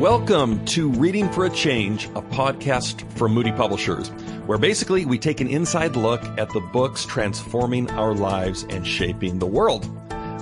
Welcome to Reading for a Change, a podcast from Moody Publishers, where basically we take an inside look at the books transforming our lives and shaping the world.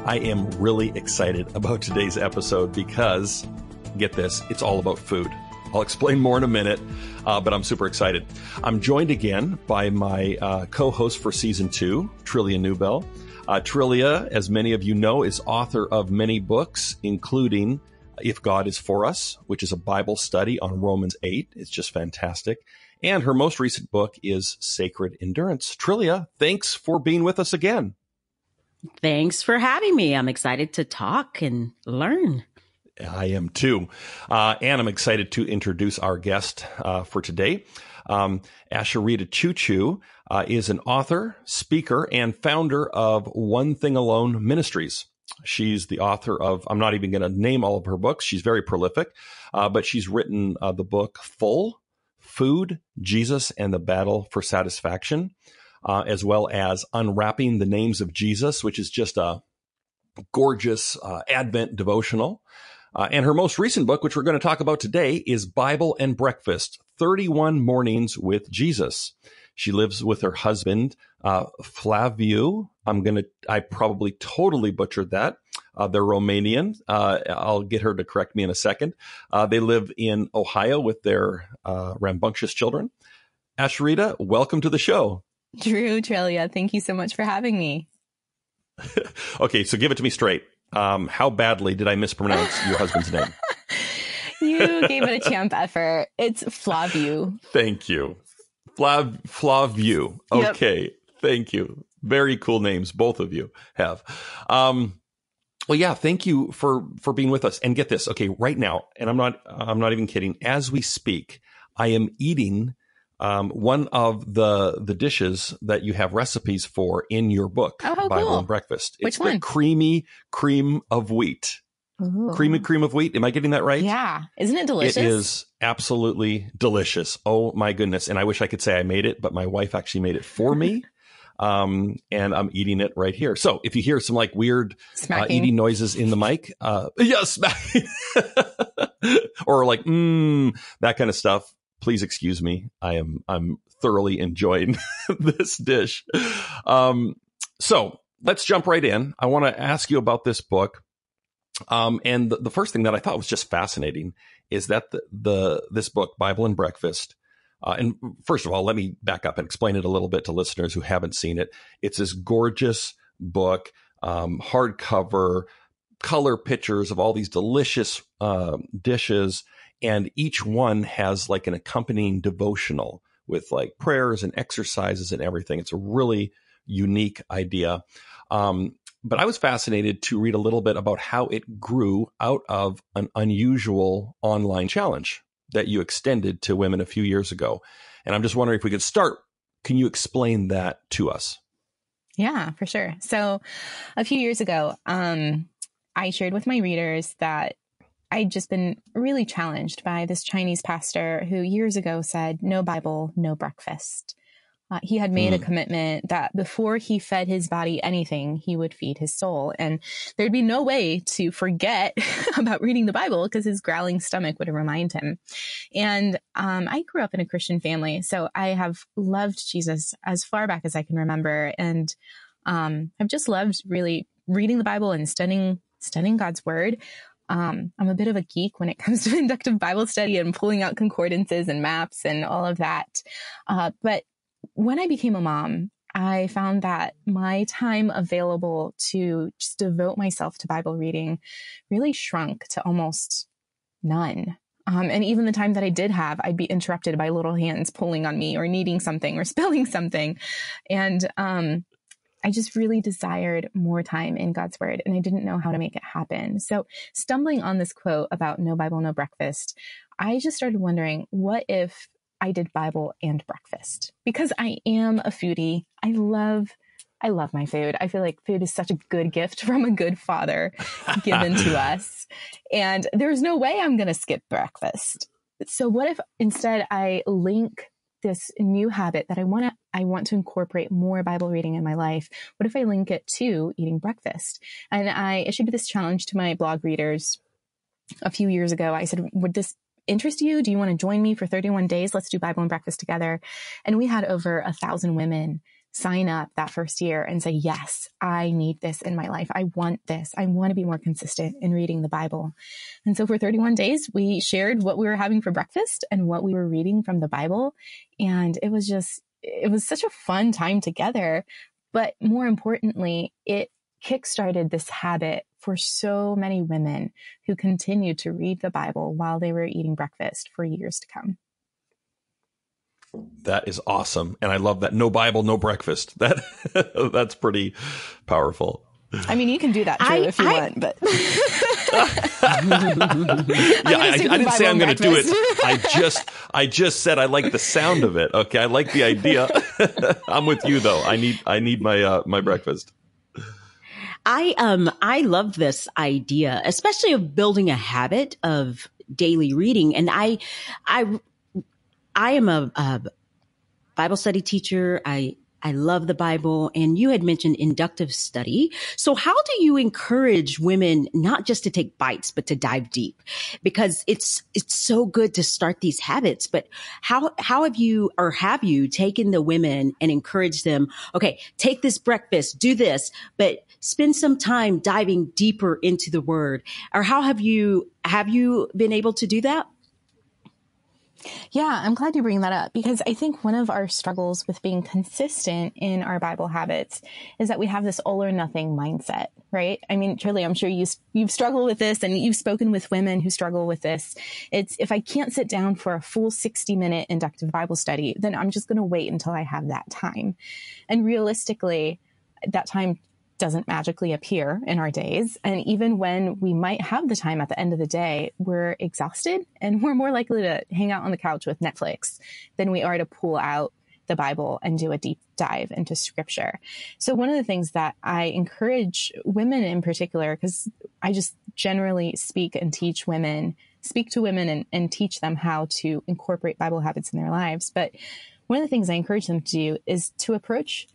I am really excited about today's episode because, get this, it's all about food. I'll explain more in a minute, uh, but I'm super excited. I'm joined again by my uh, co host for season two, Trillia Newbell. Uh, Trillia, as many of you know, is author of many books, including if God is For Us, which is a Bible study on Romans 8. It's just fantastic. And her most recent book is Sacred Endurance. Trillia, thanks for being with us again. Thanks for having me. I'm excited to talk and learn. I am too. Uh, and I'm excited to introduce our guest uh, for today. Um, Asheritah Ciuciu uh, is an author, speaker, and founder of One Thing Alone Ministries. She's the author of, I'm not even going to name all of her books. She's very prolific, uh, but she's written uh, the book Full Food, Jesus, and the Battle for Satisfaction, uh, as well as Unwrapping the Names of Jesus, which is just a gorgeous uh, Advent devotional. Uh, and her most recent book, which we're going to talk about today, is Bible and Breakfast 31 Mornings with Jesus. She lives with her husband, uh, Flaviu. I'm going to, I probably totally butchered that. Uh, they're Romanian. Uh, I'll get her to correct me in a second. Uh, they live in Ohio with their uh, rambunctious children. Asheritah, welcome to the show. Drew Trillia, thank you so much for having me. okay, so give it to me straight. Um, how badly did I mispronounce your husband's name? you gave it a champ effort. It's Flaviu. Thank you. Flav Flaviu. Okay. Yep. Thank you. Very cool names both of you have. Um well yeah, thank you for for being with us. And get this. Okay, right now, and I'm not I'm not even kidding. As we speak, I am eating um, one of the the dishes that you have recipes for in your book, oh, Bible cool. and Breakfast. Which it's one? the creamy cream of wheat. Ooh. Creamy cream of wheat. Am I getting that right? Yeah. Isn't it delicious? It is absolutely delicious. Oh my goodness. And I wish I could say I made it, but my wife actually made it for me. Um, and I'm eating it right here. So if you hear some like weird uh, eating noises in the mic, uh, yes, or like, mmm, that kind of stuff, please excuse me. I am, I'm thoroughly enjoying this dish. Um, so let's jump right in. I want to ask you about this book. Um, and the, the, first thing that I thought was just fascinating is that the, the this book, Bible and Breakfast, uh, and first of all, let me back up and explain it a little bit to listeners who haven't seen it. It's this gorgeous book, um, hardcover, color pictures of all these delicious uh, dishes, and each one has like an accompanying devotional with like prayers and exercises and everything. It's a really unique idea. Um, but I was fascinated to read a little bit about how it grew out of an unusual online challenge that you extended to women a few years ago. And I'm just wondering if we could start. Can you explain that to us? Yeah, for sure. So a few years ago, um, I shared with my readers that I'd just been really challenged by this Chinese pastor who years ago said, no Bible, no breakfast. Uh, he had made mm. a hmm. commitment that before he fed his body anything, he would feed his soul. And there'd be no way to forget about reading the Bible because his growling stomach would remind him. And um, I grew up in a Christian family, so I have loved Jesus as far back as I can remember. And um, I've just loved really reading the Bible and studying, studying God's word. Um, I'm a bit of a geek when it comes to inductive Bible study and pulling out concordances and maps and all of that. Uh, but when I became a mom, I found that my time available to just devote myself to Bible reading really shrunk to almost none. Um, and even the time that I did have, I'd be interrupted by little hands pulling on me or needing something or spilling something. And um, I just really desired more time in God's word and I didn't know how to make it happen. So, stumbling on this quote about no Bible, no breakfast, I just started wondering what if I did Bible and breakfast because I am a foodie. I love I love my food. I feel like food is such a good gift from a good father given to us. And there's no way I'm going to skip breakfast. So what if instead I link this new habit that I want to I want to incorporate more Bible reading in my life. What if I link it to eating breakfast? And I issued this challenge to my blog readers a few years ago, I said, would this interest you? Do you want to join me for 31 days? Let's do Bible and breakfast together. And we had over a thousand women sign up that first year and say, yes, I need this in my life. I want this. I want to be more consistent in reading the Bible. And so for 31 days, we shared what we were having for breakfast and what we were reading from the Bible. And it was just, it was such a fun time together. But more importantly, it kickstarted this habit for so many women who continued to read the Bible while they were eating breakfast for years to come. That is awesome. And I love that. No Bible, no breakfast. That that's pretty powerful. I mean, you can do that too I, if you I, want, but yeah, I, I, didn't say I'm going to do it. I just, I just said I like the sound of it. Okay, I like the idea. I'm with you though. I need, I need my uh, my breakfast. I um I love this idea, especially of building a habit of daily reading. And I I I am a, a Bible study teacher. I I love the Bible and you had mentioned inductive study. So how do you encourage women not just to take bites, but to dive deep? Because it's, it's so good to start these habits, but how, how have you or have you taken the women and encouraged them? Okay, take this breakfast, do this, but spend some time diving deeper into the word or how have you, have you been able to do that? Yeah, I'm glad you bring that up because I think one of our struggles with being consistent in our Bible habits is that we have this all or nothing mindset, right? I mean, truly, I'm sure you, you've struggled with this and you've spoken with women who struggle with this. It's if I can't sit down for a full 60 minute inductive Bible study, then I'm just going to wait until I have that time. And realistically, that time doesn't magically appear in our days. And even when we might have the time at the end of the day, we're exhausted and we're more likely to hang out on the couch with Netflix than we are to pull out the Bible and do a deep dive into scripture. So one of the things that I encourage women in particular, because I just generally speak and teach women, speak to women and, and teach them how to incorporate Bible habits in their lives. But one of the things I encourage them to do is to approach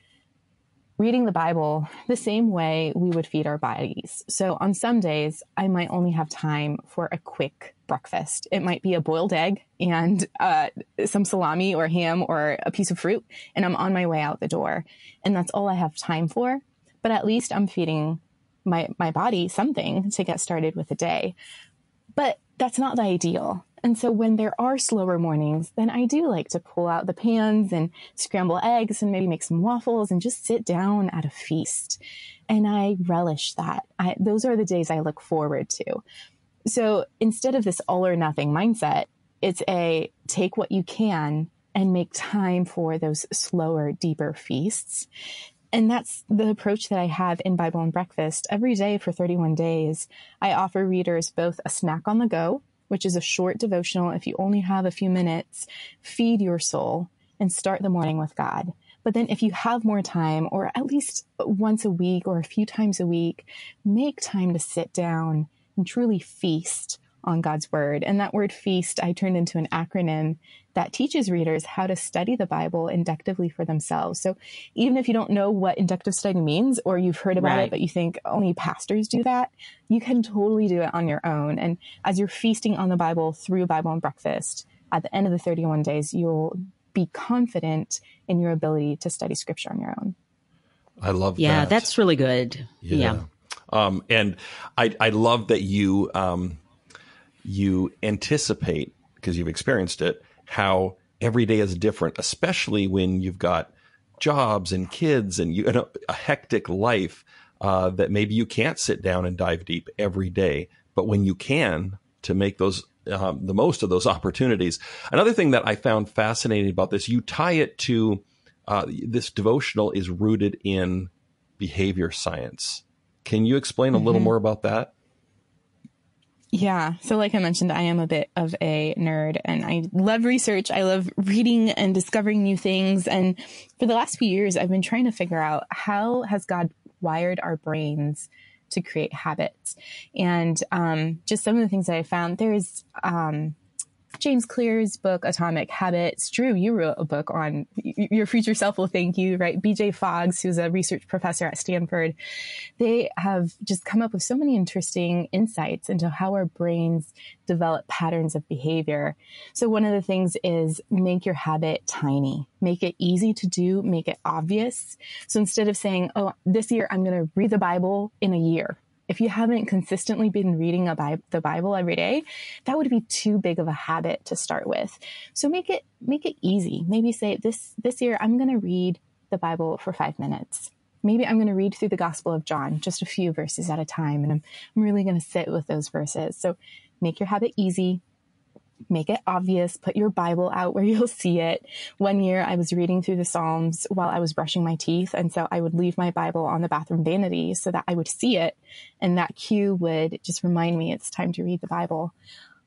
reading the Bible the same way we would feed our bodies. So on some days, I might only have time for a quick breakfast. It might be a boiled egg and uh, some salami or ham or a piece of fruit, and I'm on my way out the door. And that's all I have time for. But at least I'm feeding my, my body something to get started with the day. But that's not the ideal. And so when there are slower mornings, then I do like to pull out the pans and scramble eggs and maybe make some waffles and just sit down at a feast. And I relish that. I, those are the days I look forward to. So instead of this all or nothing mindset, it's a take what you can and make time for those slower, deeper feasts. And that's the approach that I have in Bible and Breakfast. Every day for 31 days, I offer readers both a snack on the go which is a short devotional. If you only have a few minutes, feed your soul and start the morning with God. But then if you have more time, or at least once a week or a few times a week, make time to sit down and truly feast on God's word. And that word feast, I turned into an acronym that teaches readers how to study the Bible inductively for themselves. So even if you don't know what inductive study means or you've heard about right. it, but you think only pastors do that, you can totally do it on your own. And as you're feasting on the Bible through Bible and breakfast, at the end of the 31 days, you'll be confident in your ability to study scripture on your own. I love yeah, that. Yeah, that's really good. Yeah. yeah. Um, and I, I love that you, um, you anticipate because you've experienced it how every day is different, especially when you've got jobs and kids and you and a, a hectic life uh, that maybe you can't sit down and dive deep every day. But when you can, to make those um, the most of those opportunities. Another thing that I found fascinating about this, you tie it to uh, this devotional is rooted in behavior science. Can you explain a mm-hmm. little more about that? Yeah. So, like I mentioned, I am a bit of a nerd and I love research. I love reading and discovering new things. And for the last few years, I've been trying to figure out how has God wired our brains to create habits? And um, just some of the things that I found there's um, James Clear's book, Atomic Habits. Drew, you wrote a book on your future self will thank you, right? BJ Foggs, who's a research professor at Stanford. They have just come up with so many interesting insights into how our brains develop patterns of behavior. So one of the things is make your habit tiny, make it easy to do, make it obvious. So instead of saying, Oh, this year I'm going to read the Bible in a year, if you haven't consistently been reading Bi- the Bible every day, that would be too big of a habit to start with. So make it make it easy. Maybe say this this year I'm going to read the Bible for 5 minutes. Maybe I'm going to read through the Gospel of John, just a few verses at a time and I'm I'm really going to sit with those verses. So make your habit easy, make it obvious, put your Bible out where you'll see it. One year I was reading through the Psalms while I was brushing my teeth. And so I would leave my Bible on the bathroom vanity so that I would see it. And that cue would just remind me it's time to read the Bible.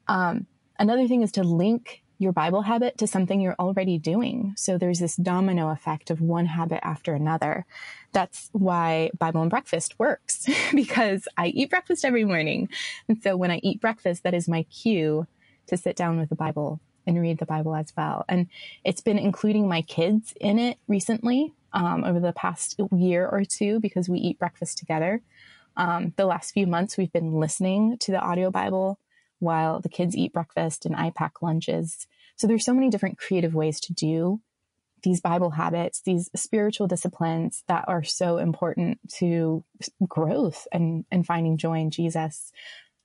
Um, another thing is to link your Bible habit to something you're already doing. So there's this domino effect of one habit after another. That's why Bible and breakfast works because I eat breakfast every morning. And so when I eat breakfast, that is my cue to sit down with the Bible and read the Bible as well. And it's been including my kids in it recently um, over the past year or two because we eat breakfast together. Um, the last few months, we've been listening to the audio Bible while the kids eat breakfast and I pack lunches. So there's so many different creative ways to do these Bible habits, these spiritual disciplines that are so important to growth and, and finding joy in Jesus.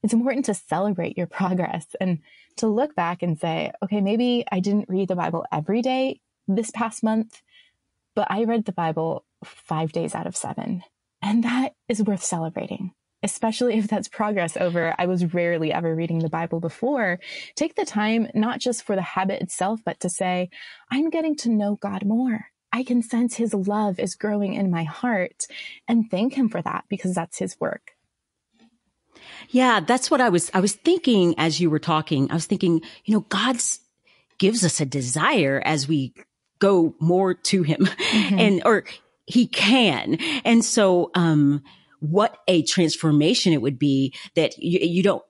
It's important to celebrate your progress and to look back and say, okay, maybe I didn't read the Bible every day this past month, but I read the Bible five days out of seven. And that is worth celebrating, especially if that's progress over. I was rarely ever reading the Bible before. Take the time, not just for the habit itself, but to say, I'm getting to know God more. I can sense his love is growing in my heart and thank him for that because that's his work. Yeah, that's what I was, I was thinking as you were talking. I was thinking, you know, God's gives us a desire as we go more to him mm-hmm. and, or he can. And so, um, what a transformation it would be that you, you don't,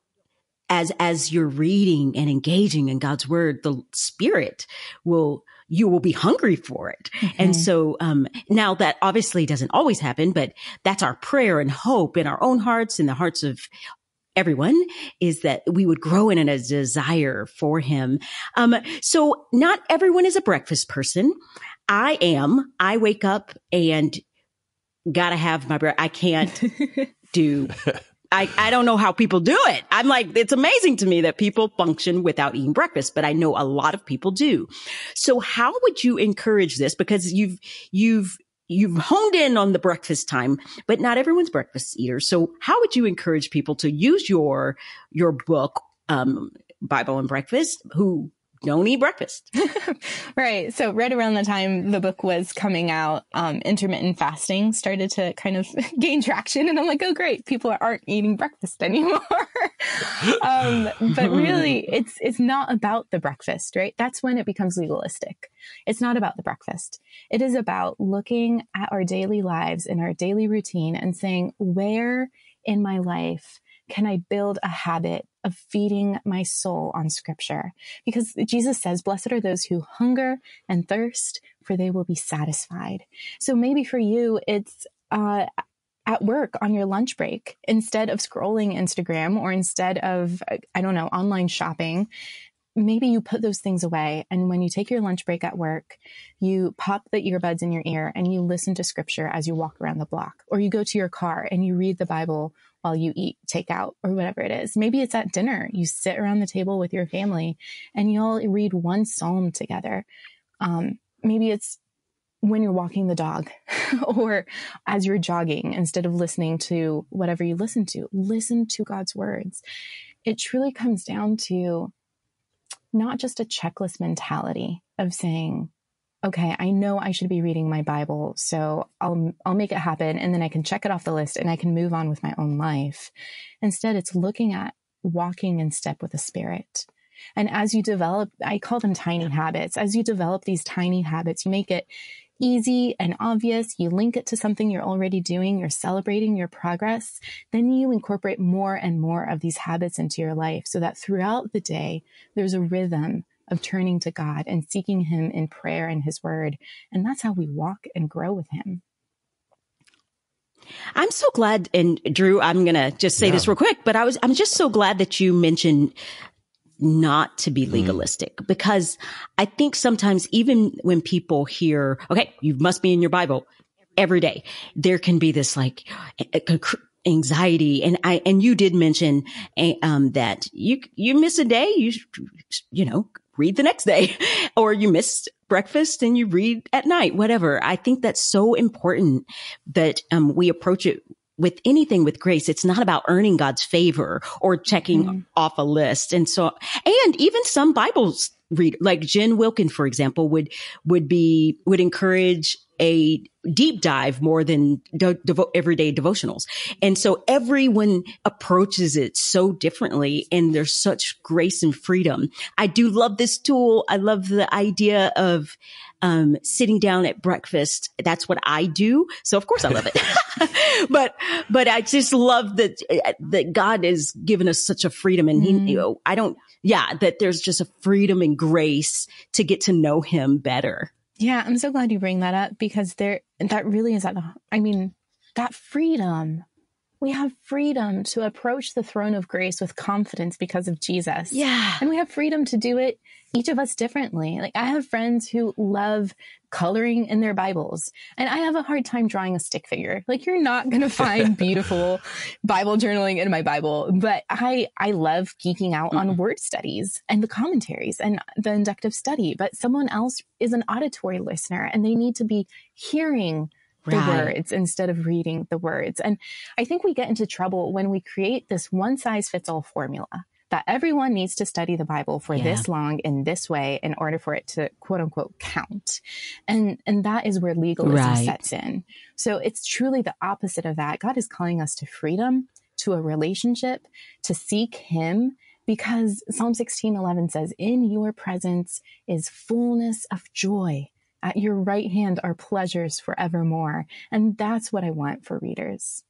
as, as you're reading and engaging in God's word, the spirit will, you will be hungry for it. Mm-hmm. And so, um, now that obviously doesn't always happen, but that's our prayer and hope in our own hearts, in the hearts of everyone is that we would grow in a desire for him. Um, so not everyone is a breakfast person. I am. I wake up and gotta have my bread. I can't do. I, I don't know how people do it. I'm like, it's amazing to me that people function without eating breakfast, but I know a lot of people do. So how would you encourage this? Because you've, you've you've honed in on the breakfast time, but not everyone's breakfast eater. So how would you encourage people to use your, your book, um, Bible and breakfast who don't eat breakfast. right. So right around the time the book was coming out, um, intermittent fasting started to kind of gain traction. And I'm like, oh, great. People aren't eating breakfast anymore. um, but really it's, it's not about the breakfast, right? That's when it becomes legalistic. It's not about the breakfast. It is about looking at our daily lives and our daily routine and saying, where in my life can I build a habit of feeding my soul on scripture? Because Jesus says, blessed are those who hunger and thirst, for they will be satisfied. So maybe for you, it's, uh, at work on your lunch break instead of scrolling Instagram or instead of, I don't know, online shopping, maybe you put those things away. And when you take your lunch break at work, you pop the earbuds in your ear and you listen to scripture as you walk around the block, or you go to your car and you read the Bible while you eat takeout or whatever it is. Maybe it's at dinner. You sit around the table with your family and you'll read one psalm together. Um, maybe it's when you're walking the dog or as you're jogging instead of listening to whatever you listen to, listen to God's words. It truly comes down to not just a checklist mentality of saying, okay, I know I should be reading my Bible, so I'll I'll make it happen and then I can check it off the list and I can move on with my own life. Instead, it's looking at walking in step with the spirit. And as you develop, I call them tiny habits. As you develop these tiny habits, you make it easy and obvious, you link it to something you're already doing, you're celebrating your progress, then you incorporate more and more of these habits into your life so that throughout the day, there's a rhythm of turning to God and seeking Him in prayer and His Word. And that's how we walk and grow with Him. I'm so glad, and Drew, I'm gonna just say yeah. this real quick, but I was, I'm just so glad that you mentioned not to be mm-hmm. legalistic mm. because I think sometimes even when people hear, okay, you must be in your Bible every day, there can be this like anxiety. And I, and you did mention, um, that you, you miss a day, you, you know, read the next day or you missed breakfast and you read at night, whatever. I think that's so important that, um, we approach it with anything with grace, it's not about earning God's favor or checking mm. off a list. And so, and even some Bibles read, like Jen Wilkin, for example, would, would be, would encourage a deep dive more than devo- everyday devotionals. And so everyone approaches it so differently and there's such grace and freedom. I do love this tool. I love the idea of, um, sitting down at breakfast. That's what I do. So of course I love it. but, but I just love that, that God has given us such a freedom and he, mm. you know, I don't, yeah, that there's just a freedom and grace to get to know him better. Yeah, I'm so glad you bring that up because there that really is at the I mean, that freedom. We have freedom to approach the throne of grace with confidence because of Jesus. Yeah. And we have freedom to do it each of us differently. Like I have friends who love coloring in their Bibles and I have a hard time drawing a stick figure. Like you're not going to find beautiful Bible journaling in my Bible, but I, I love geeking out mm-hmm. on word studies and the commentaries and the inductive study, but someone else is an auditory listener and they need to be hearing the right. words instead of reading the words. And I think we get into trouble when we create this one size fits all formula that everyone needs to study the Bible for yeah. this long in this way in order for it to quote unquote count. And, and that is where legalism right. sets in. So it's truly the opposite of that. God is calling us to freedom, to a relationship, to seek Him because Psalm 16 11 says, In your presence is fullness of joy. At your right hand are pleasures forevermore. And that's what I want for readers.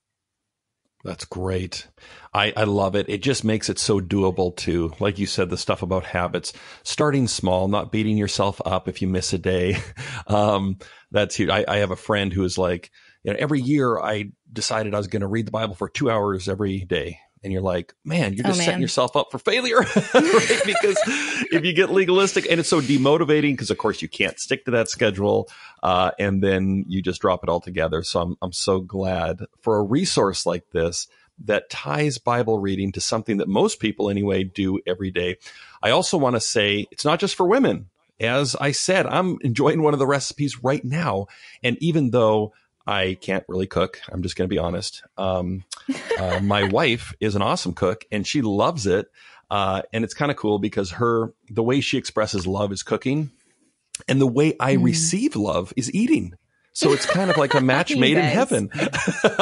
That's great. I, I love it. It just makes it so doable too. Like you said, the stuff about habits, starting small, not beating yourself up if you miss a day. Um, that's huge. I, I have a friend who is like, you know, every year I decided I was going to read the Bible for two hours every day and you're like, man, you're oh, just oh, man. setting yourself up for failure, right? Because if you get legalistic and it's so demotivating, because of course you can't stick to that schedule, uh, and then you just drop it all together. So I'm, I'm so glad for a resource like this that ties Bible reading to something that most people anyway do every day. I also want to say it's not just for women. As I said, I'm enjoying one of the recipes right now. And even though I can't really cook. I'm just going to be honest. Um, uh, my wife is an awesome cook and she loves it. Uh, and it's kind of cool because her, the way she expresses love is cooking and the way I mm. receive love is eating. So it's kind of like a match made in heaven.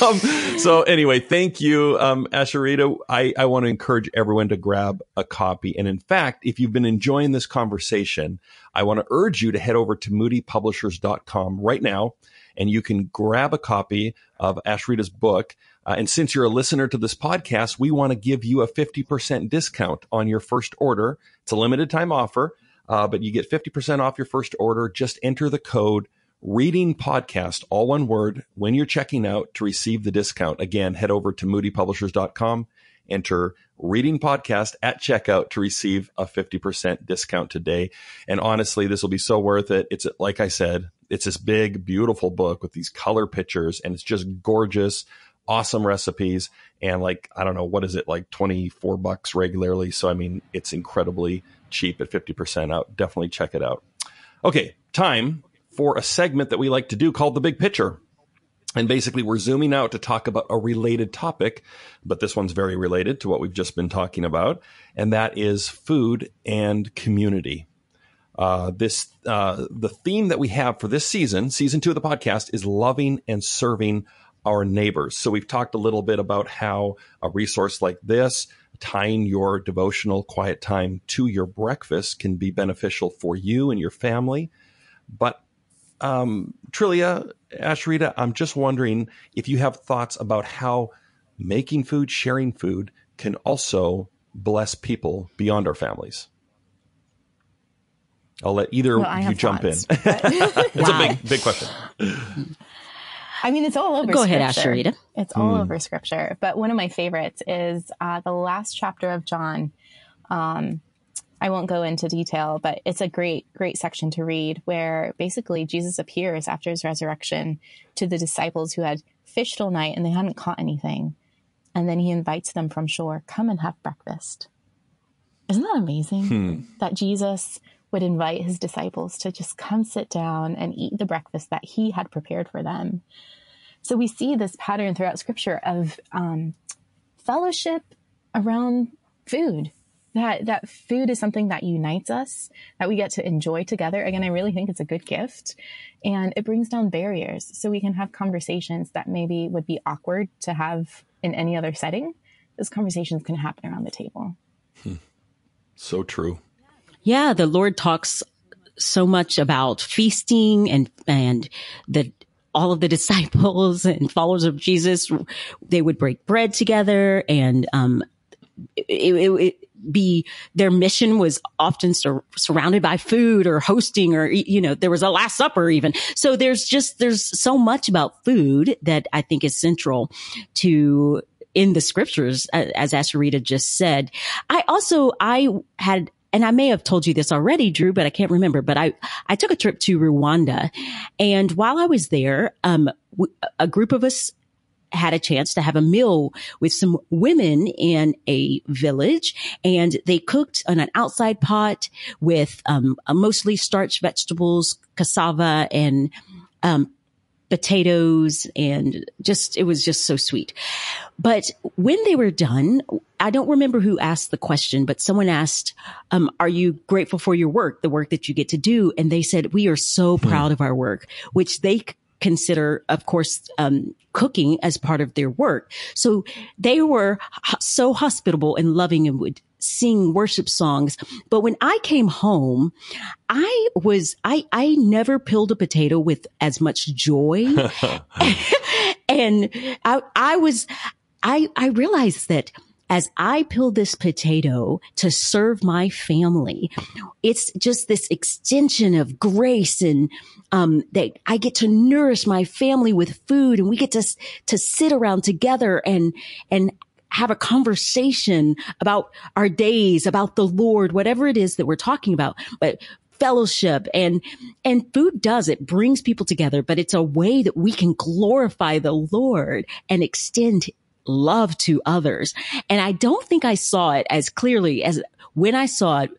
um, so anyway, thank you, um, Asheritah. I, I want to encourage everyone to grab a copy. And in fact, if you've been enjoying this conversation, I want to urge you to head over to moodypublishers.com right now and you can grab a copy of Asheritah's book. Uh, and since you're a listener to this podcast, we want to give you a 50% discount on your first order. It's a limited time offer uh, but you get 50% off your first order. Just enter the code reading podcast, all one word, when you're checking out to receive the discount. Again, head over to moodypublishers.com, enter reading podcast at checkout to receive a 50% discount today. And honestly, this will be so worth it. It's like I said, it's this big, beautiful book with these color pictures and it's just gorgeous, awesome recipes. And like, I don't know, what is it, like 24 bucks regularly. So, I mean, it's incredibly cheap at 50% out. Definitely check it out. Okay, time for a segment that we like to do called The Big Picture. And basically, we're zooming out to talk about a related topic, but this one's very related to what we've just been talking about, and that is food and community. Uh, this uh, the theme that we have for this season, season two of the podcast, is loving and serving our neighbors. So we've talked a little bit about how a resource like this tying your devotional quiet time to your breakfast can be beneficial for you and your family. But um, Trillia, Asheritah, I'm just wondering if you have thoughts about how making food, sharing food can also bless people beyond our families. I'll let either well, you jump thoughts, in. it's wow. a big, big question. I mean, it's all over. Go scripture. ahead, Asheritah. It's all mm. over scripture. But one of my favorites is uh, the last chapter of John. Um, I won't go into detail, but it's a great, great section to read where basically Jesus appears after his resurrection to the disciples who had fished all night and they hadn't caught anything. And then he invites them from shore, come and have breakfast. Isn't that amazing? Hmm. That Jesus would invite his disciples to just come sit down and eat the breakfast that he had prepared for them. So we see this pattern throughout scripture of um, fellowship around food. That that food is something that unites us that we get to enjoy together. Again i really think it's a good gift and it brings down barriers. So we can have conversations that maybe would be awkward to have in any other setting. Those conversations can happen around the table. Hmm. so true yeah the lord talks so much about feasting and and the all of the disciples and followers of Jesus, they would break bread together and, um, it, it, it, be their mission was often sur- surrounded by food or hosting or you know there was a last supper even. So there's just there's so much about food that i think is central to in the scriptures as asheritah just said. I also i had and I may have told you this already, Drew, but I can't remember. But I, I took a trip to Rwanda and while I was there, um, a group of us had a chance to have a meal with some women in a village and they cooked on an outside pot with um, mostly starch vegetables, cassava and um, potatoes and just it was just so sweet. But when they were done, I don't remember who asked the question, but someone asked, um, are you grateful for your work, the work that you get to do? And they said, we are so hmm. proud of our work, which they consider, of course, um, cooking as part of their work. So they were so hospitable and loving and would sing worship songs. But when I came home, I was, I, I never peeled a potato with as much joy. and I, I was, I, I realized that as I peel this potato to serve my family, it's just this extension of grace and, um, that I get to nourish my family with food and we get to, to sit around together and, and have a conversation about our days, about the Lord, whatever it is that we're talking about. But fellowship and and food does it brings people together but it's a way that we can glorify the lord and extend love to others. And I don't think I saw it as clearly as when I saw it,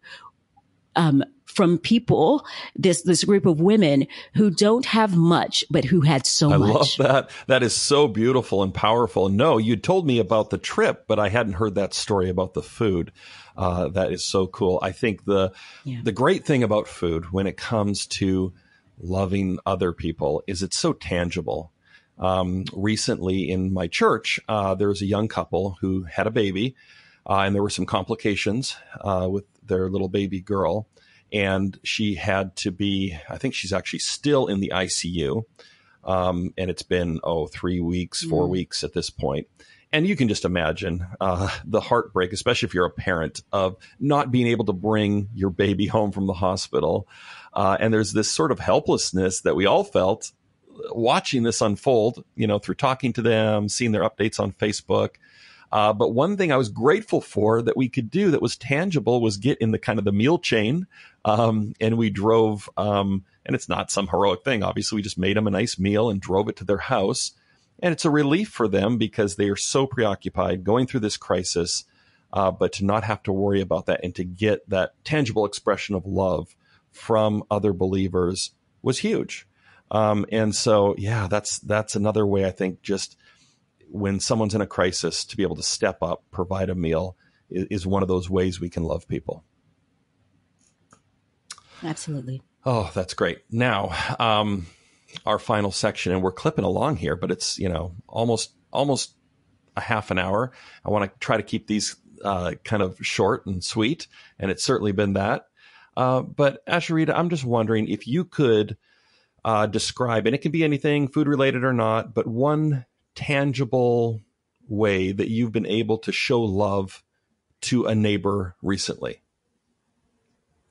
um, from people, this, this group of women who don't have much, but who had so I much. I love that. That is so beautiful and powerful. No, you told me about the trip, but I hadn't heard that story about the food. Uh, that is so cool. I think the, yeah. the great thing about food when it comes to loving other people is it's so tangible um, recently in my church, uh, there was a young couple who had a baby, uh, and there were some complications uh, with their little baby girl. And she had to be, I think she's actually still in the ICU. Um, and it's been, oh, three weeks, four mm. weeks at this point. And you can just imagine uh, the heartbreak, especially if you're a parent, of not being able to bring your baby home from the hospital. Uh, and there's this sort of helplessness that we all felt watching this unfold, you know, through talking to them, seeing their updates on Facebook. Uh, but one thing I was grateful for that we could do that was tangible was get in the kind of the meal chain. Um, and we drove, um, and it's not some heroic thing. Obviously, we just made them a nice meal and drove it to their house. And it's a relief for them because they are so preoccupied going through this crisis. Uh, but to not have to worry about that and to get that tangible expression of love from other believers was huge. Um, and so, yeah, that's that's another way I think just when someone's in a crisis to be able to step up, provide a meal is, is one of those ways we can love people. Absolutely. Oh, that's great. Now, um, our final section, and we're clipping along here, but it's you know almost almost a half an hour. I want to try to keep these uh, kind of short and sweet, and it's certainly been that. Uh, but Asheritah, I'm just wondering if you could uh, describe, and it can be anything food related or not, but one tangible way that you've been able to show love to a neighbor recently?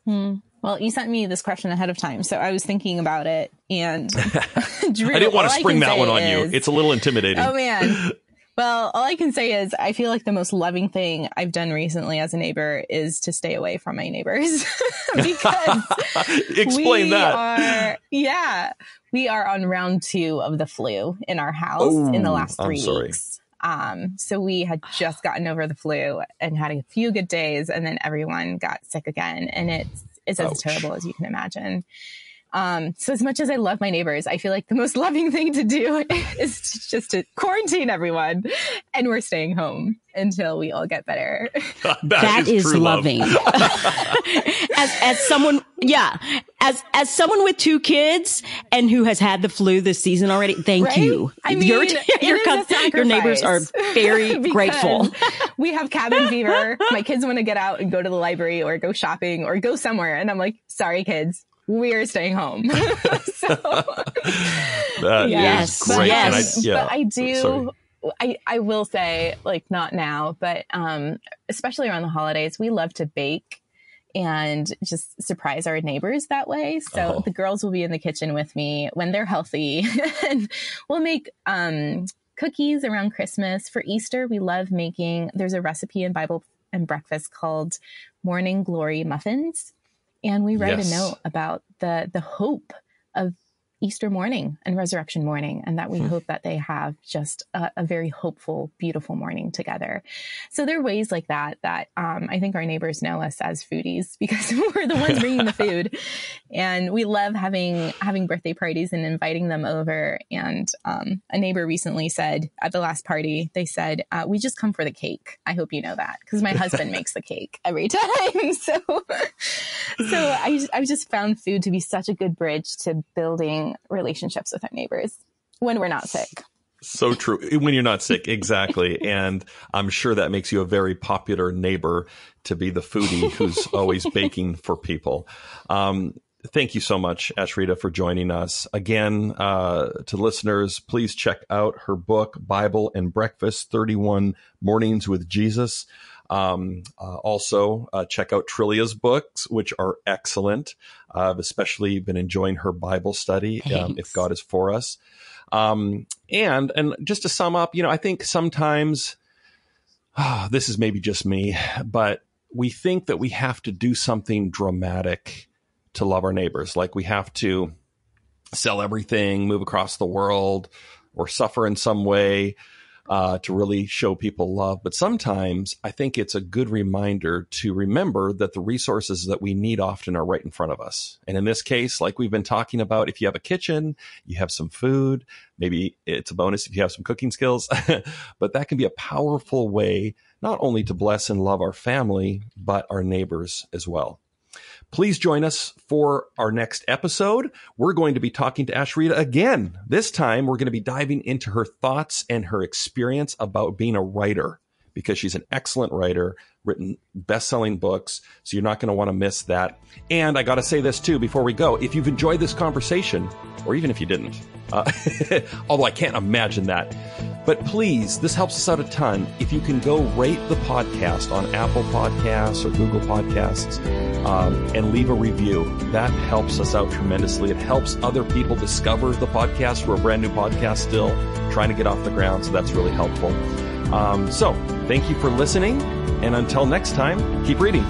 Hmm. Well, you sent me this question ahead of time, so I was thinking about it, and Drew, I didn't want to spring that one on is, you. It's a little intimidating. Oh man. Well, all I can say is I feel like the most loving thing I've done recently as a neighbor is to stay away from my neighbors because explain that. Are, yeah, we are on round two of the flu in our house oh, in the last three weeks. Um, so we had just gotten over the flu and had a few good days, and then everyone got sick again, and it's it's as Ouch. terrible as you can imagine. Um, so as much as I love my neighbors, I feel like the most loving thing to do is to just to quarantine everyone, and we're staying home until we all get better. that, that is, is loving. as as someone, yeah, as as someone with two kids and who has had the flu this season already, thank right? you. I mean, your your, your neighbors are very grateful. we have cabin fever. My kids want to get out and go to the library or go shopping or go somewhere, and I'm like, sorry, kids we're staying home. so, that yes, great. Yes, I, yeah. but I do. I, I will say, like, not now, but um, especially around the holidays, we love to bake and just surprise our neighbors that way. So oh. the girls will be in the kitchen with me when they're healthy, and we'll make um, cookies around Christmas. For Easter, we love making. There's a recipe in Bible and breakfast called Morning Glory muffins, and we write yes. a note about the the hope of Easter morning and resurrection morning, and that we hmm. hope that they have just a, a, very hopeful, beautiful morning together. So there are ways like that that um, I think our neighbors know us as foodies because we're the ones bringing the food, and we love having having birthday parties and inviting them over. And um, a neighbor recently said at the last party, they said, uh, "We just come for the cake." I hope you know that because my husband makes the cake every time. So, so I I just found food to be such a good bridge to building relationships with our neighbors when we're not sick. So true. When you're not sick, exactly. and I'm sure that makes you a very popular neighbor to be the foodie who's always baking for people. Um, thank you so much, Asheritah, for joining us. Again, uh, to listeners, please check out her book, Bible and Breakfast 31 Mornings with Jesus. Um, uh, also, uh, check out Trillia's books, which are excellent. I've especially been enjoying her Bible study, um, If God is for Us. Um, and, and just to sum up, you know, I think sometimes oh, this is maybe just me, but we think that we have to do something dramatic to love our neighbors. Like we have to sell everything, move across the world, or suffer in some way uh, to really show people love. But sometimes I think it's a good reminder to remember that the resources that we need often are right in front of us. And in this case, like we've been talking about, if you have a kitchen, you have some food, maybe it's a bonus if you have some cooking skills, but that can be a powerful way not only to bless and love our family, but our neighbors as well. Please join us for our next episode. We're going to be talking to Asheritah again. This time, we're going to be diving into her thoughts and her experience about being a writer because she's an excellent writer, written best selling books. So you're not going to want to miss that. And I got to say this too before we go. If you've enjoyed this conversation, or even if you didn't, uh, although I can't imagine that, but please, this helps us out a ton. If you can go rate the podcast on Apple Podcasts or Google Podcasts um, and leave a review, that helps us out tremendously. It helps other people discover the podcast. We're a brand new podcast still, trying to get off the ground, so that's really helpful. Um, so, thank you for listening, and until next time, keep reading.